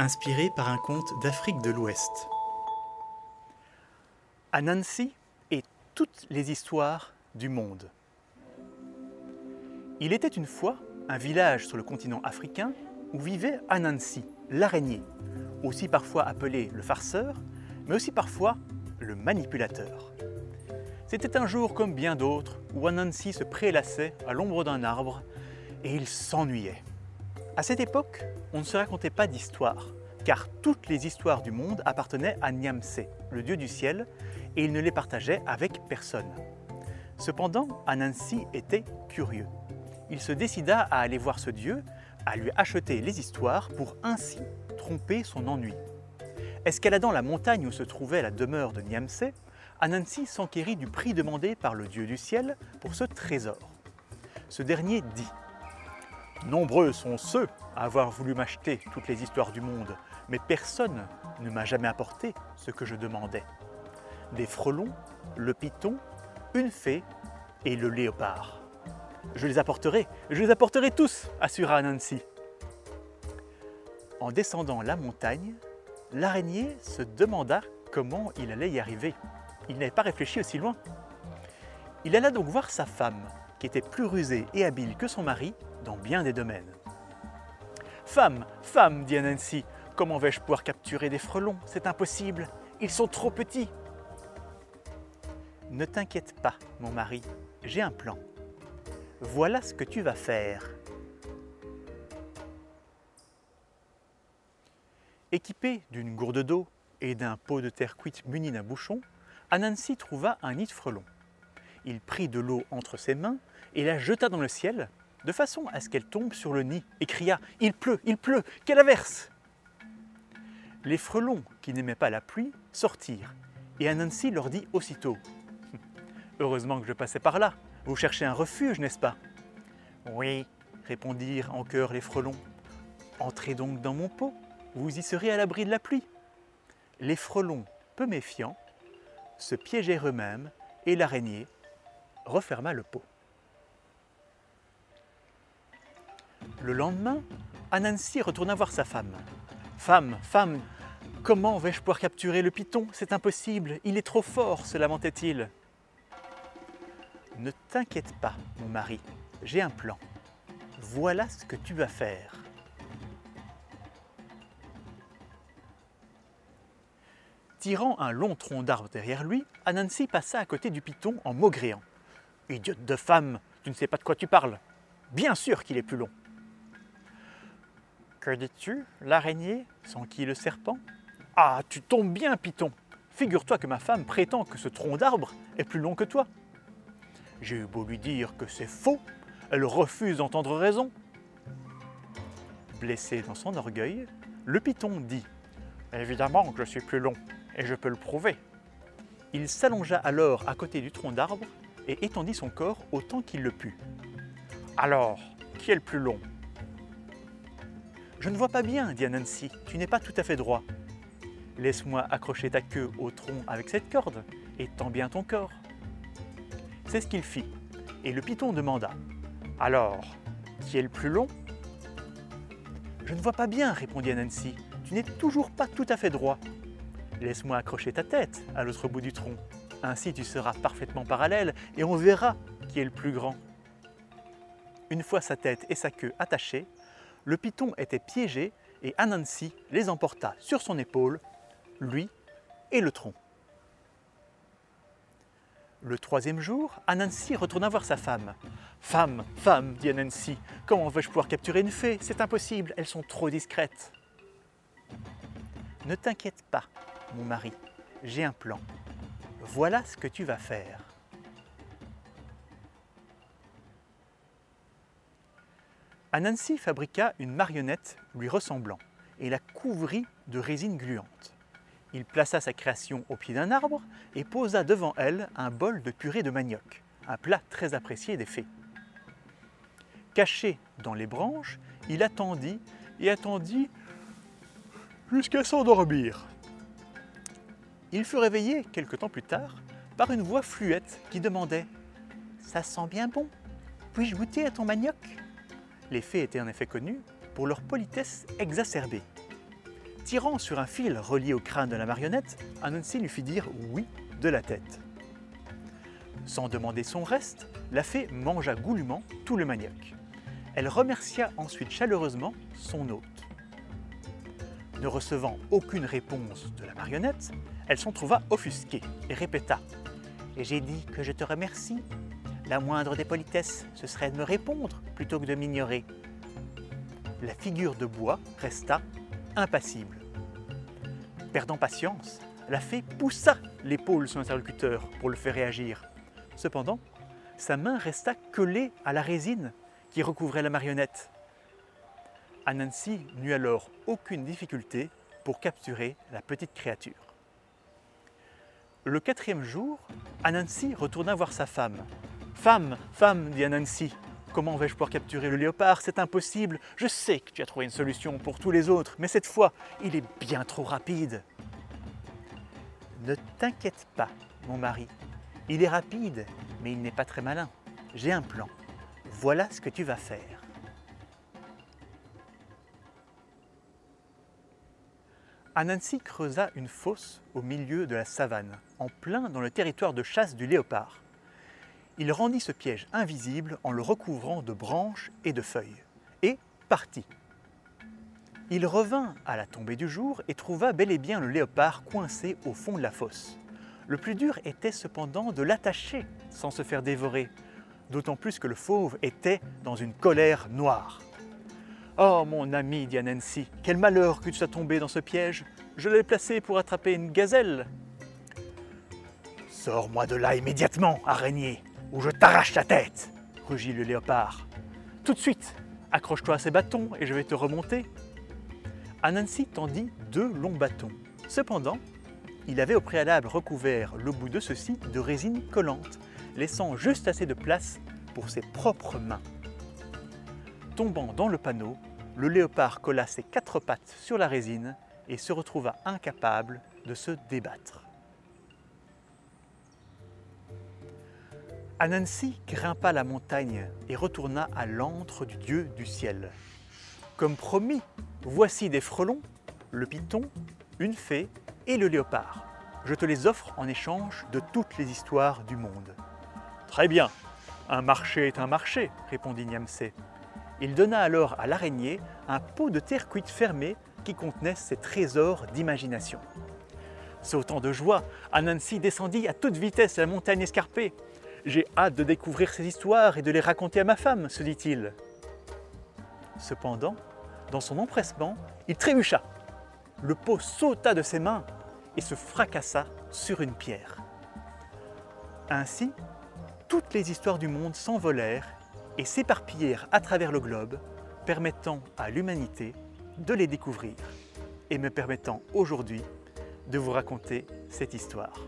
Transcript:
inspiré par un conte d'Afrique de l'Ouest. Anansi et toutes les histoires du monde. Il était une fois un village sur le continent africain où vivait Anansi, l'araignée, aussi parfois appelé le farceur, mais aussi parfois le manipulateur. C'était un jour comme bien d'autres où Anansi se prélassait à l'ombre d'un arbre et il s'ennuyait. À cette époque, on ne se racontait pas d'histoire, car toutes les histoires du monde appartenaient à Nyamse, le dieu du ciel, et il ne les partageait avec personne. Cependant, Anansi était curieux. Il se décida à aller voir ce dieu, à lui acheter les histoires pour ainsi tromper son ennui. Escaladant la montagne où se trouvait la demeure de Nyamse, Anansi s'enquérit du prix demandé par le dieu du ciel pour ce trésor. Ce dernier dit Nombreux sont ceux à avoir voulu m'acheter toutes les histoires du monde, mais personne ne m'a jamais apporté ce que je demandais. Des frelons, le python, une fée et le léopard. Je les apporterai, je les apporterai tous, assura Nancy. En descendant la montagne, l'araignée se demanda comment il allait y arriver. Il n'avait pas réfléchi aussi loin. Il alla donc voir sa femme, qui était plus rusée et habile que son mari dans bien des domaines. Femme, femme, dit Nancy, comment vais-je pouvoir capturer des frelons? C'est impossible, ils sont trop petits. Ne t'inquiète pas, mon mari, j'ai un plan. Voilà ce que tu vas faire. Équipé d'une gourde d'eau et d'un pot de terre cuite muni d'un bouchon, Anansi trouva un nid de frelons. Il prit de l'eau entre ses mains et la jeta dans le ciel, de façon à ce qu'elle tombe sur le nid, et cria Il pleut, il pleut, quelle averse Les frelons, qui n'aimaient pas la pluie, sortirent, et Anansi leur dit aussitôt Heureusement que je passais par là, vous cherchez un refuge, n'est-ce pas Oui, répondirent en chœur les frelons. Entrez donc dans mon pot, vous y serez à l'abri de la pluie. Les frelons, peu méfiants, se piégèrent eux-mêmes, et l'araignée referma le pot. Le lendemain, Anansi retourna voir sa femme. Femme, femme, comment vais-je pouvoir capturer le python? C'est impossible, il est trop fort, se lamentait-il. Ne t'inquiète pas, mon mari, j'ai un plan. Voilà ce que tu vas faire. Tirant un long tronc d'arbre derrière lui, Anansi passa à côté du python en maugréant. Idiote de femme, tu ne sais pas de quoi tu parles. Bien sûr qu'il est plus long. Que dis-tu, l'araignée qui le serpent? Ah, tu tombes bien, Python Figure-toi que ma femme prétend que ce tronc d'arbre est plus long que toi. J'ai eu beau lui dire que c'est faux, elle refuse d'entendre raison. Blessé dans son orgueil, le python dit Évidemment que je suis plus long, et je peux le prouver. Il s'allongea alors à côté du tronc d'arbre et étendit son corps autant qu'il le put. Alors, qui est le plus long? Je ne vois pas bien, dit Anansi, tu n'es pas tout à fait droit. Laisse-moi accrocher ta queue au tronc avec cette corde et tends bien ton corps. C'est ce qu'il fit, et le python demanda Alors, qui est le plus long? Je ne vois pas bien, répondit Anansi, tu n'es toujours pas tout à fait droit. Laisse-moi accrocher ta tête à l'autre bout du tronc. Ainsi tu seras parfaitement parallèle et on verra qui est le plus grand. Une fois sa tête et sa queue attachées, le python était piégé et Anansi les emporta sur son épaule, lui et le tronc. Le troisième jour, Anansi retourna voir sa femme. Femme, femme, dit Anansi, comment vais-je pouvoir capturer une fée? C'est impossible, elles sont trop discrètes. Ne t'inquiète pas, mon mari, j'ai un plan. Voilà ce que tu vas faire. Anansi fabriqua une marionnette lui ressemblant et la couvrit de résine gluante. Il plaça sa création au pied d'un arbre et posa devant elle un bol de purée de manioc, un plat très apprécié des fées. Caché dans les branches, il attendit et attendit jusqu'à s'endormir. Il fut réveillé quelque temps plus tard par une voix fluette qui demandait ⁇ Ça sent bien bon Puis-je goûter à ton manioc ?⁇ Les fées étaient en effet connues pour leur politesse exacerbée. Tirant sur un fil relié au crâne de la marionnette, Anansi lui fit dire oui de la tête. Sans demander son reste, la fée mangea goulûment tout le manioc. Elle remercia ensuite chaleureusement son hôte. Ne recevant aucune réponse de la marionnette, elle s'en trouva offusquée et répéta Et j'ai dit que je te remercie. La moindre des politesses, ce serait de me répondre plutôt que de m'ignorer. La figure de bois resta impassible. Perdant patience, la fée poussa l'épaule de son interlocuteur pour le faire réagir. Cependant, sa main resta collée à la résine qui recouvrait la marionnette. Anansi n'eut alors aucune difficulté pour capturer la petite créature. Le quatrième jour, Anansi retourna voir sa femme. Femme, femme, dit Anansi, comment vais-je pouvoir capturer le léopard? C'est impossible. Je sais que tu as trouvé une solution pour tous les autres, mais cette fois, il est bien trop rapide. Ne t'inquiète pas, mon mari. Il est rapide, mais il n'est pas très malin. J'ai un plan. Voilà ce que tu vas faire. Anansi creusa une fosse au milieu de la savane, en plein dans le territoire de chasse du léopard. Il rendit ce piège invisible en le recouvrant de branches et de feuilles, et partit. Il revint à la tombée du jour et trouva bel et bien le léopard coincé au fond de la fosse. Le plus dur était cependant de l'attacher sans se faire dévorer, d'autant plus que le fauve était dans une colère noire. Oh mon ami, dit Nancy, quel malheur que tu sois tombé dans ce piège. Je l'ai placé pour attraper une gazelle. Sors-moi de là immédiatement, araignée, ou je t'arrache ta tête, rugit le léopard. Tout de suite, accroche-toi à ces bâtons et je vais te remonter. Anansi tendit deux longs bâtons. Cependant, il avait au préalable recouvert le bout de ceux-ci de résine collante, laissant juste assez de place pour ses propres mains. Tombant dans le panneau, le léopard colla ses quatre pattes sur la résine et se retrouva incapable de se débattre. Anansi grimpa la montagne et retourna à l'antre du dieu du ciel. Comme promis, voici des frelons, le python, une fée et le léopard. Je te les offre en échange de toutes les histoires du monde. Très bien, un marché est un marché, répondit Niamsé. Il donna alors à l'araignée un pot de terre cuite fermé qui contenait ses trésors d'imagination. Sautant de joie, Anansi descendit à toute vitesse la montagne escarpée. J'ai hâte de découvrir ces histoires et de les raconter à ma femme, se dit-il. Cependant, dans son empressement, il trébucha. Le pot sauta de ses mains et se fracassa sur une pierre. Ainsi, toutes les histoires du monde s'envolèrent et s'éparpillèrent à travers le globe, permettant à l'humanité de les découvrir et me permettant aujourd'hui de vous raconter cette histoire.